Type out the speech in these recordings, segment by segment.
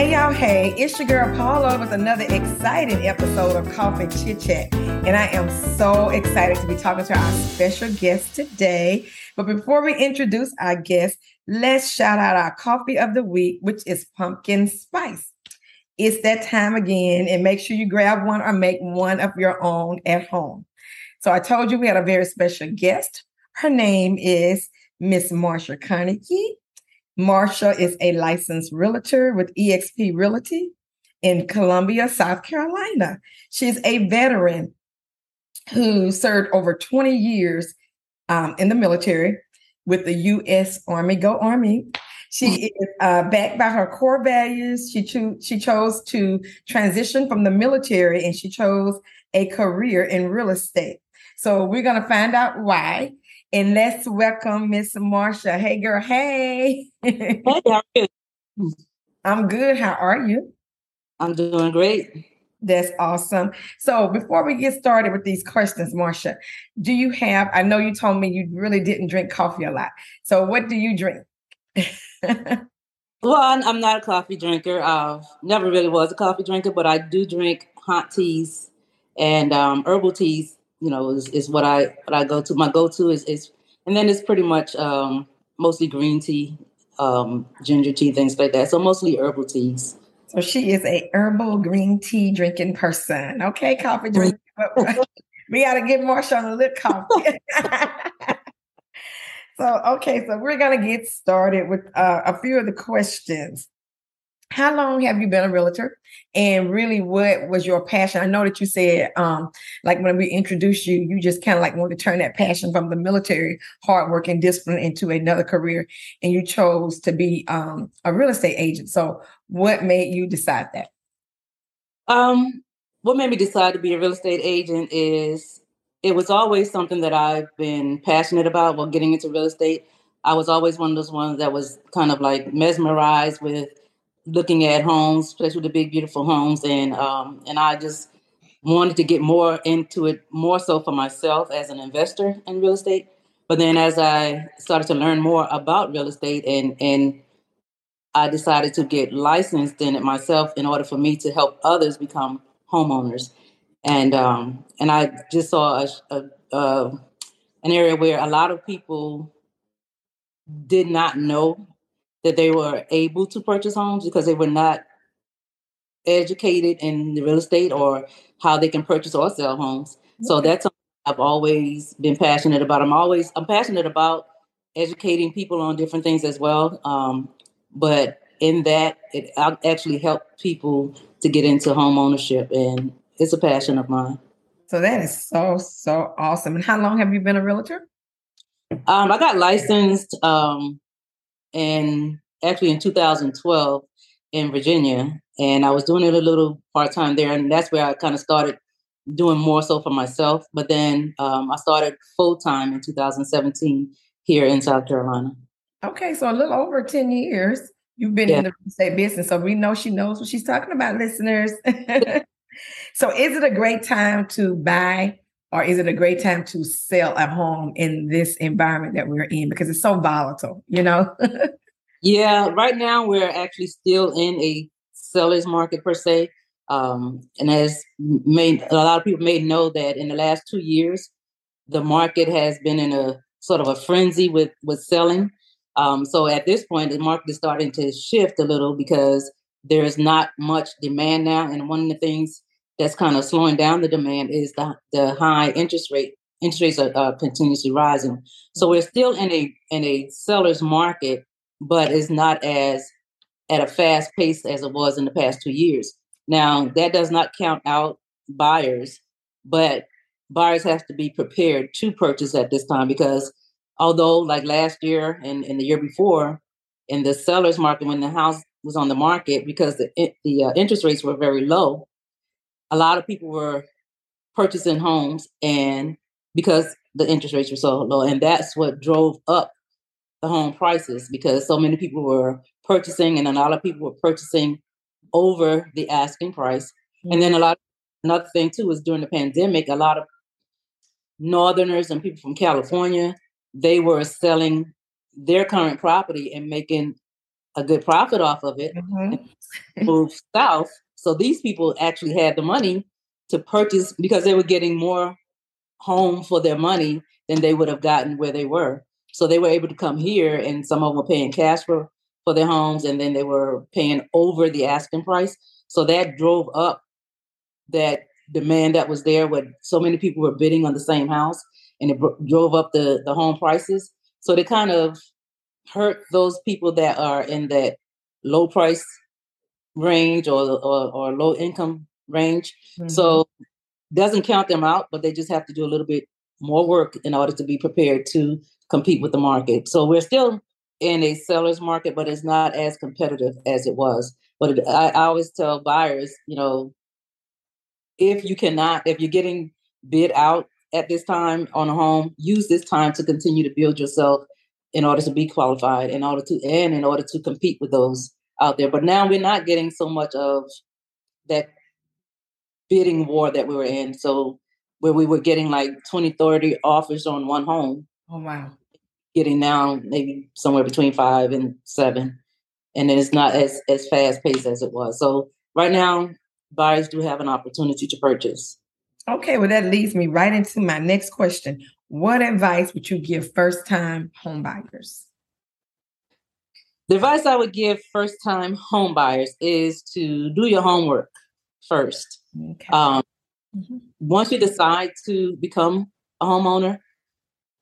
Hey y'all, hey, it's your girl Paula with another exciting episode of Koffee Chitchat. And I am so excited to be talking to our special guest today. But before we introduce our guest, let's shout out our coffee of the week, which is pumpkin spice. It's that time again, and make sure you grab one or make one of your own at home. So I told you we had a very special guest. Her name is Miss Marsha Carnegie. Marsha is a licensed realtor with eXp Realty in Columbia, South Carolina. She's a veteran who served over 20 years um, in the military with the U.S. Army. Go Army! She is uh, backed by her core values. She cho- she chose to transition from the military and she chose a career in real estate. So we're gonna find out why. And let's welcome Miss Marsha. Hey, girl. Hey. hey, how are you? I'm good. How are you? I'm doing great. That's awesome. So before we get started with these questions, Marsha, do you have? I know you told me you really didn't drink coffee a lot. So what do you drink? well, I'm not a coffee drinker. Uh, never really was a coffee drinker, but I do drink hot teas and um, herbal teas you know, is, is what I what I go to. My go to is is and then it's pretty much um, mostly green tea, um, ginger tea, things like that. So mostly herbal teas. So she is a herbal green tea drinking person. Okay, coffee drinking. we got to get more on the lip coffee. so okay, so we're gonna get started with uh, a few of the questions how long have you been a realtor? And really what was your passion? I know that you said um like when we introduced you you just kind of like wanted to turn that passion from the military hard work and discipline into another career and you chose to be um a real estate agent. So what made you decide that? Um what made me decide to be a real estate agent is it was always something that i've been passionate about while getting into real estate. I was always one of those ones that was kind of like mesmerized with looking at homes, especially the big, beautiful homes, and um, and I just wanted to get more into it, more so for myself as an investor in real estate. But then, as I started to learn more about real estate, and and I decided to get licensed in it myself in order for me to help others become homeowners. And um, and I just saw a, a, a an area where a lot of people did not know that they were able to purchase homes because they were not educated in the real estate or how they can purchase or sell homes. Okay. So that's something I've always been passionate about. I'm always I'm passionate about educating people on different things as well. Um, but in that, it actually helped people to get into home ownership, and it's a passion of mine. So that is so so awesome. And how long have you been a realtor? Um, I got licensed um, and actually in 2012 in Virginia, and I was doing it a little part time there, and that's where I kind of started doing more so for myself. But then um, I started full time in 2017 here in South Carolina. Okay, so a little over 10 years you've been yeah. in the real estate business, so we know she knows what she's talking about, listeners. so, is it a great time to buy or is it a great time to sell a home in this environment that we're in? Because it's so volatile you know? Yeah right now we're actually still in a seller's market per se. Um, and as made a lot of people may know that in the last two years the market has been in a sort of a frenzy with with selling. Um, so at this point the market is starting to shift a little because there is not much demand now. And one of the things that's kind of slowing down the demand is the, the high interest rate. Interest rates are uh, continuously rising. So we're still in a in a seller's market, but it's not as at a fast pace as it was in the past two years. Now that does not count out buyers, but buyers have to be prepared to purchase at this time because although like last year and, and the year before in the seller's market when the house was on the market because the the uh, interest rates were very low a lot of people were purchasing homes and because the interest rates were so low and that's what drove up the home prices because so many people were purchasing and a lot of people were purchasing over the asking price mm-hmm. and then a lot another thing too was during the pandemic a lot of northerners and people from california they were selling their current property and making a good profit off of it, mm-hmm. move south. So these people actually had the money to purchase because they were getting more home for their money than they would have gotten where they were. So they were able to come here, and some of them were paying cash for for their homes, and then they were paying over the asking price. So that drove up that demand that was there, where so many people were bidding on the same house, and it drove up the the home prices. So they kind of hurt those people that are in that low price range or or, or low income range. Mm-hmm. So doesn't count them out, but they just have to do a little bit more work in order to be prepared to compete with the market. So we're still in a seller's market, but it's not as competitive as it was. But it, I, I always tell buyers, you know, if you cannot, if you're getting bid out at this time on a home, use this time to continue to build yourself in order to be qualified, in order to and in order to compete with those out there. But now we're not getting so much of that bidding war that we were in. So where we were getting like 20, 30 offers on one home. Oh wow. Getting now maybe somewhere between five and seven. And then it's not as as fast paced as it was. So right now buyers do have an opportunity to purchase. Okay, well that leads me right into my next question. What advice would you give first time home buyers? The advice I would give first time home buyers is to do your homework first. Okay. Um, mm-hmm. Once you decide to become a homeowner,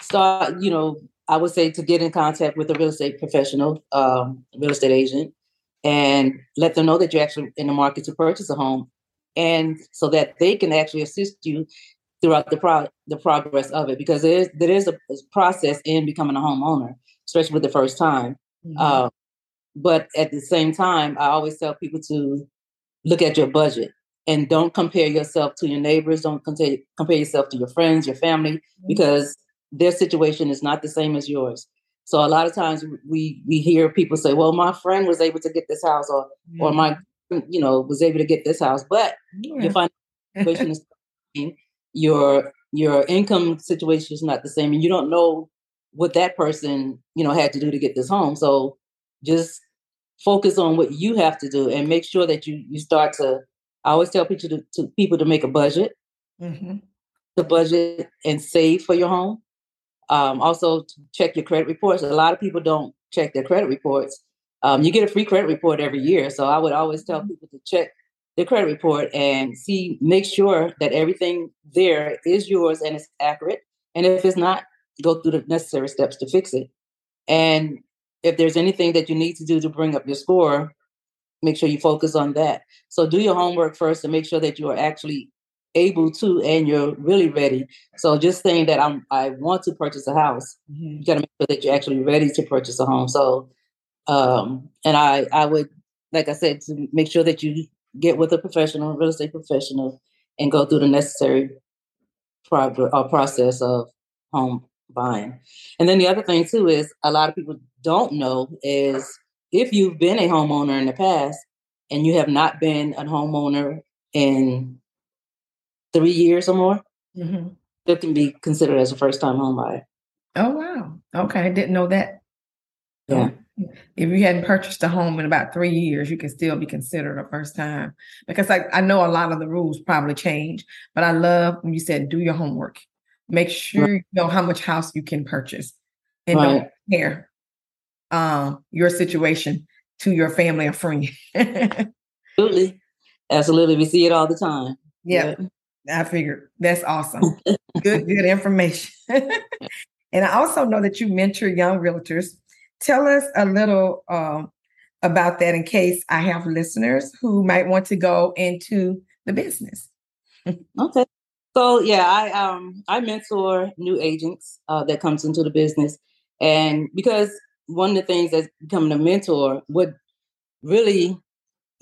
start, you know, I would say to get in contact with a real estate professional, um, real estate agent, and let them know that you're actually in the market to purchase a home. And so that they can actually assist you throughout the pro- the progress of it, because there is there is a process in becoming a homeowner, especially with the first time. Mm-hmm. Uh, but at the same time, I always tell people to look at your budget and don't compare yourself to your neighbors. Don't compare, compare yourself to your friends, your family, mm-hmm. because their situation is not the same as yours. So a lot of times we we hear people say, "Well, my friend was able to get this house," or mm-hmm. or my you know was able to get this house, but yeah. your financial situation is your your income situation is not the same, and you don't know what that person you know had to do to get this home. So just focus on what you have to do and make sure that you you start to I always tell people to, to people to make a budget, mm-hmm. the budget and save for your home. Um, also, check your credit reports. A lot of people don't check their credit reports. Um, you get a free credit report every year, so I would always tell mm-hmm. people to check their credit report and see, make sure that everything there is yours and it's accurate. And if it's not, go through the necessary steps to fix it. And if there's anything that you need to do to bring up your score, make sure you focus on that. So do your homework first and make sure that you are actually able to and you're really ready. So just saying that I'm I want to purchase a house, mm-hmm. you gotta make sure that you're actually ready to purchase a home. So um and I I would like I said to make sure that you get with a professional, real estate professional, and go through the necessary uh, process of home buying. And then the other thing too is a lot of people don't know is if you've been a homeowner in the past and you have not been a homeowner in three years or more, mm-hmm. it can be considered as a first time home buyer. Oh wow. Okay. I didn't know that. Yeah. If you hadn't purchased a home in about three years, you can still be considered a first time. Because I, I know a lot of the rules probably change, but I love when you said do your homework. Make sure right. you know how much house you can purchase and right. don't care uh, your situation to your family or friend. Absolutely. Absolutely. We see it all the time. Yeah. yeah. I figured that's awesome. good, good information. and I also know that you mentor young realtors. Tell us a little um, about that in case I have listeners who might want to go into the business. okay. So yeah, I um I mentor new agents uh, that comes into the business, and because one of the things that's becoming a mentor, what really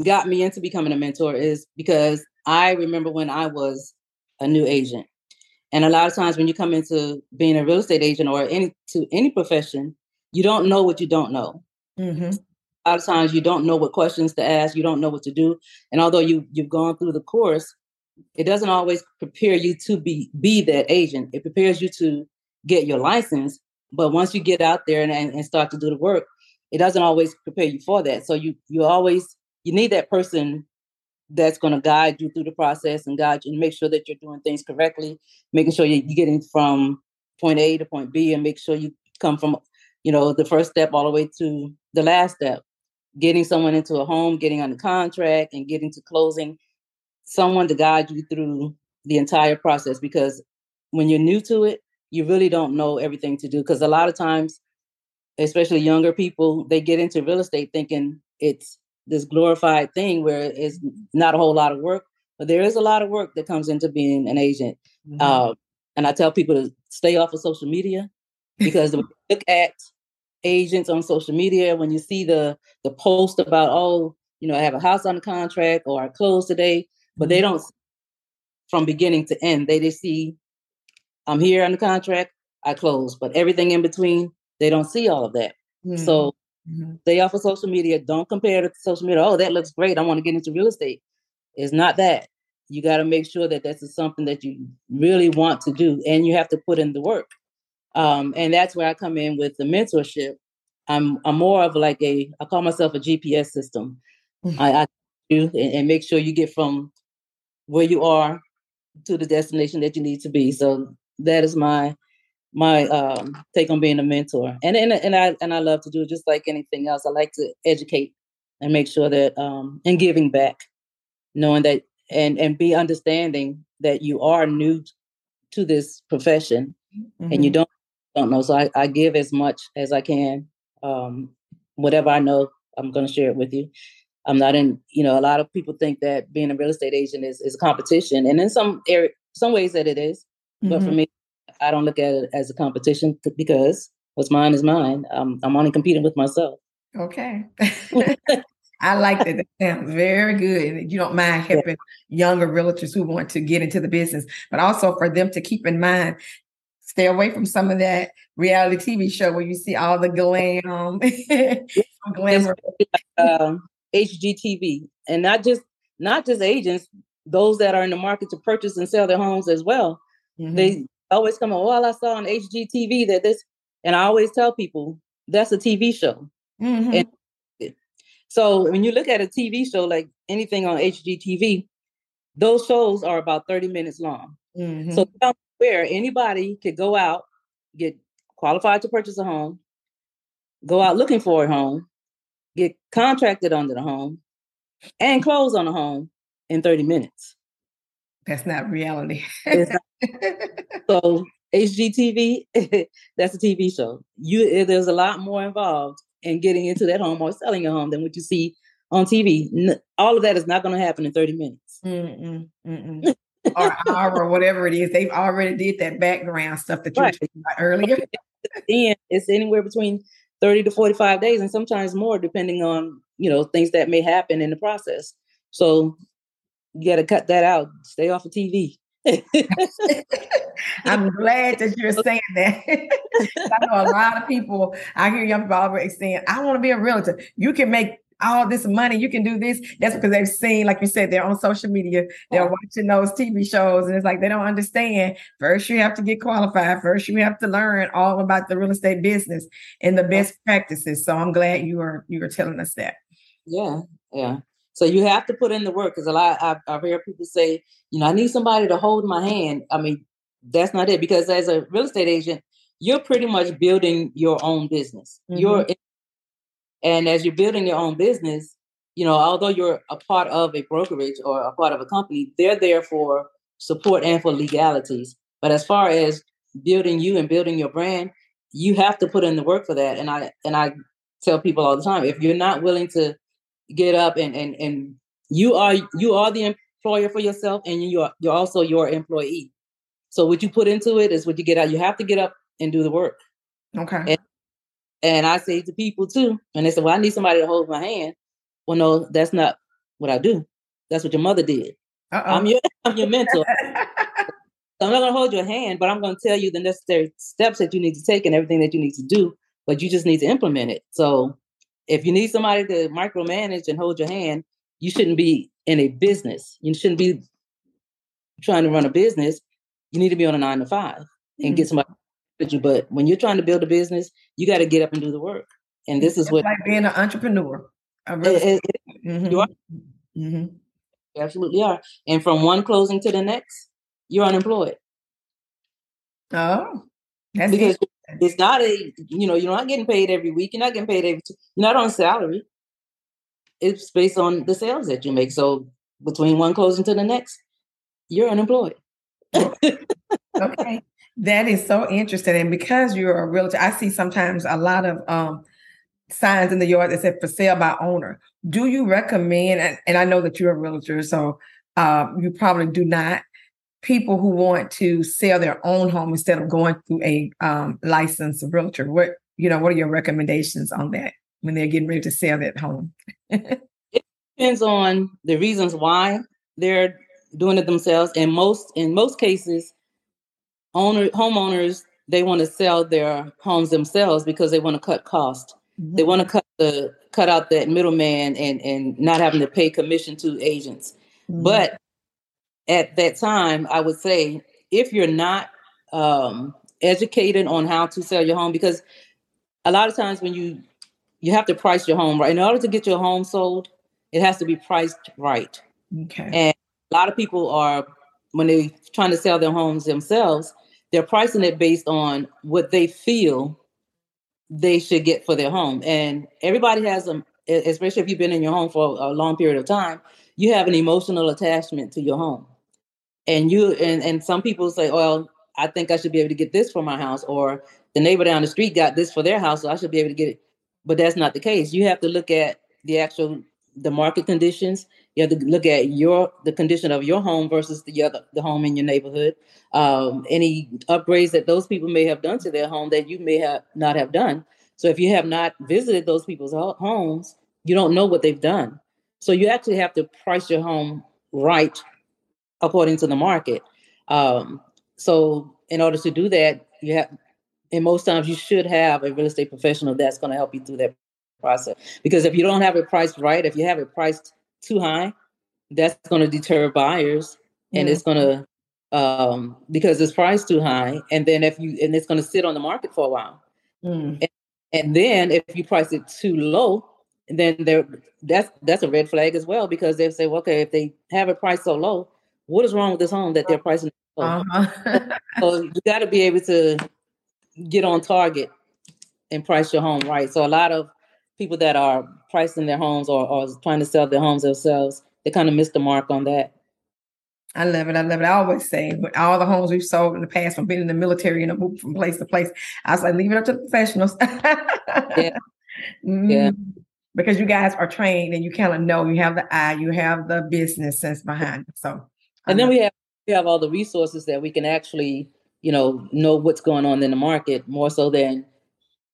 got me into becoming a mentor is because I remember when I was a new agent. And a lot of times when you come into being a real estate agent or any to any profession, you don't know what you don't know. Mm-hmm. A lot of times you don't know what questions to ask, you don't know what to do. And although you you've gone through the course, it doesn't always prepare you to be be that agent. It prepares you to get your license, but once you get out there and, and start to do the work, it doesn't always prepare you for that. So you you always you need that person that's going to guide you through the process and guide you and make sure that you're doing things correctly, making sure you're getting from point A to point B, and make sure you come from you know the first step all the way to the last step. Getting someone into a home, getting on the contract, and getting to closing. Someone to guide you through the entire process because when you're new to it, you really don't know everything to do. Because a lot of times especially younger people, they get into real estate thinking it's this glorified thing where it's not a whole lot of work, but there is a lot of work that comes into being an agent. Mm-hmm. Uh, and I tell people to stay off of social media because when you look at agents on social media, when you see the the post about, oh, you know, I have a house on the contract or I closed today, but mm-hmm. they don't from beginning to end. They just see I'm here on the contract, I close, but everything in between they don't see all of that. Mm-hmm. So mm-hmm. they offer social media. Don't compare to social media. Oh, that looks great. I want to get into real estate. It's not that. You got to make sure that this is something that you really want to do, and you have to put in the work. Um, and that's where I come in with the mentorship. I'm I'm more of like a I call myself a GPS system. Mm-hmm. I, I do and, and make sure you get from where you are to the destination that you need to be. So that is my my um, take on being a mentor. And, and and I and I love to do it just like anything else. I like to educate and make sure that um, and giving back, knowing that and and be understanding that you are new to this profession mm-hmm. and you mm-hmm. don't don't know. So I, I give as much as I can. Um, whatever I know, I'm going to share it with you. I'm not in, you know, a lot of people think that being a real estate agent is, is a competition. And in some area, some ways that it is. Mm-hmm. But for mm-hmm. me, I don't look at it as a competition because what's mine is mine. Um, I'm only competing with myself. Okay. I like that. That sounds very good. You don't mind helping yeah. younger realtors who want to get into the business, but also for them to keep in mind, stay away from some of that reality TV show where you see all the glam, glamour. Um, HGTV, and not just not just agents, those that are in the market to purchase and sell their homes as well. Mm-hmm. They always come on, well, I saw on HGTV that this, and I always tell people that's a TV show. Mm-hmm. And so when you look at a TV show like anything on HGTV, those shows are about 30 minutes long. Mm-hmm. So where anybody could go out, get qualified to purchase a home, go out looking for a home, get contracted under the home, and close on the home in 30 minutes. That's not reality. so HGTV, that's a TV show. You eh, there's a lot more involved in getting into that home or selling a home than what you see on TV. All of that is not going to happen in 30 minutes. Mm-mm, mm-mm. or hour or whatever it is. They've already did that background stuff that you right. were about earlier. and it's anywhere between 30 to 45 days and sometimes more depending on, you know, things that may happen in the process. So you got to cut that out. Stay off of TV. I'm glad that you're saying that. I know a lot of people, I hear young people saying, I want to be a realtor. You can make all this money, you can do this. That's because they've seen, like you said, they're on social media, they're watching those TV shows, and it's like they don't understand. First, you have to get qualified. First, you have to learn all about the real estate business and the best practices. So I'm glad you are you are telling us that. Yeah, yeah. So you have to put in the work because a lot I've, I've heard people say, you know, I need somebody to hold my hand. I mean, that's not it because as a real estate agent, you're pretty much building your own business. Mm-hmm. You're and as you're building your own business, you know, although you're a part of a brokerage or a part of a company, they're there for support and for legalities. But as far as building you and building your brand, you have to put in the work for that. And I and I tell people all the time, if you're not willing to get up and and and you are you are the employer for yourself and you are you're also your employee so what you put into it is what you get out you have to get up and do the work okay and, and i say to people too and they say well i need somebody to hold my hand well no that's not what i do that's what your mother did Uh-oh. i'm your i'm your mentor so i'm not going to hold your hand but i'm going to tell you the necessary steps that you need to take and everything that you need to do but you just need to implement it so if you need somebody to micromanage and hold your hand, you shouldn't be in a business. You shouldn't be trying to run a business. You need to be on a nine to 5 mm-hmm. and get mm-hmm. somebody you. But when you're trying to build a business, you got to get up and do the work. And this is what like being an entrepreneur. It, it, mm-hmm. You are. Mm-hmm. You absolutely are. And from one closing to the next, you're unemployed. Oh, that's because it's not a you know you're not getting paid every week. You're not getting paid every. You're not on salary. It's based on the sales that you make. So between one closing to the next, you're unemployed. okay, that is so interesting. And because you're a realtor, I see sometimes a lot of um, signs in the yard that say for sale by owner. Do you recommend? And, and I know that you're a realtor, so uh, you probably do not people who want to sell their own home instead of going through a um, licensed realtor. What you know, what are your recommendations on that when they're getting ready to sell that home? it depends on the reasons why they're doing it themselves. And most in most cases, owner homeowners they want to sell their homes themselves because they want to cut cost. Mm-hmm. They want to cut the cut out that middleman and and not having to pay commission to agents. Mm-hmm. But at that time, I would say if you're not um, educated on how to sell your home, because a lot of times when you you have to price your home right in order to get your home sold, it has to be priced right. Okay. And a lot of people are when they're trying to sell their homes themselves, they're pricing it based on what they feel they should get for their home. And everybody has a especially if you've been in your home for a long period of time, you have an emotional attachment to your home. And you and and some people say well i think i should be able to get this for my house or the neighbor down the street got this for their house so i should be able to get it. But that's not the case. You have to look at the actual the market conditions you have to look at your the condition of your home versus the other the home in your neighborhood um, any upgrades that those people may have done to their home that you may have not have done so if you have not visited those people's homes you don't know what they've done so you actually have to price your home right according to the market. Um, so in order to do that, you have, and most times you should have a real estate professional that's going to help you through that process. Because if you don't have it priced right, if you have it priced too high, that's going to deter buyers, and it's going to um, because it's priced too high. And then if you and it's going to sit on the market for a while, mm. and, and then if you price it too low, then there that's that's a red flag as well because they say, well, okay, if they have it priced so low, what is wrong with this home that they're pricing? Uh-huh. so you got to be able to get on target and price your home right. So a lot of people that are pricing their homes or, or trying to sell their homes themselves, they kind of missed the mark on that. I love it. I love it. I always say, with all the homes we've sold in the past from being in the military and moving from place to place, I was like, leave it up to the professionals. yeah. Yeah. Mm-hmm. Because you guys are trained and you kind of know you have the eye, you have the business sense behind it. So and then we have we have all the resources that we can actually, you know, know what's going on in the market more so than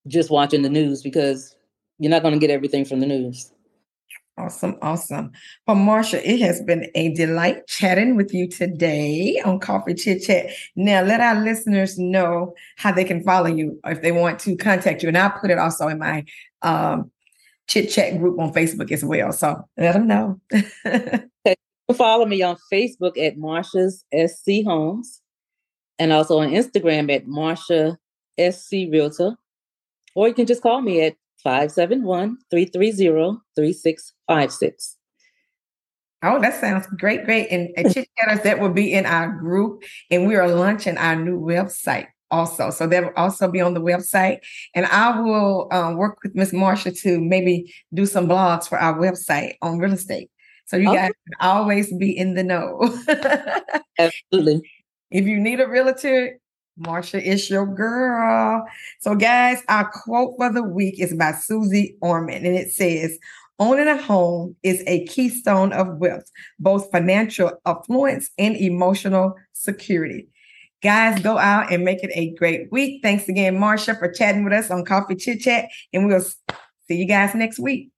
just watching the news because you're not going to get everything from the news. Awesome, awesome. Well, Marsha, it has been a delight chatting with you today on Koffee Chitchat. Now, let our listeners know how they can follow you if they want to contact you. And I'll put it also in my um, Chit Chat group on Facebook as well. So let them know. Follow me on Facebook at Marsha's SC Homes and also on Instagram at Marsha SC Realtor. Or you can just call me at 571 330 3656. Oh, that sounds great, great. And, and chit chatters that will be in our group. And we are launching our new website also. So that will also be on the website. And I will um, work with Miss Marsha to maybe do some blogs for our website on real estate. So you okay. guys can always be in the know. Absolutely. If you need a realtor, Marsha is your girl. So, guys, our quote for the week is by Suze Orman, and it says, Owning a home is a keystone of wealth, both financial affluence and emotional security. Guys, go out and make it a great week. Thanks again, Marsha, for chatting with us on Koffee Chitchat, and we'll see you guys next week.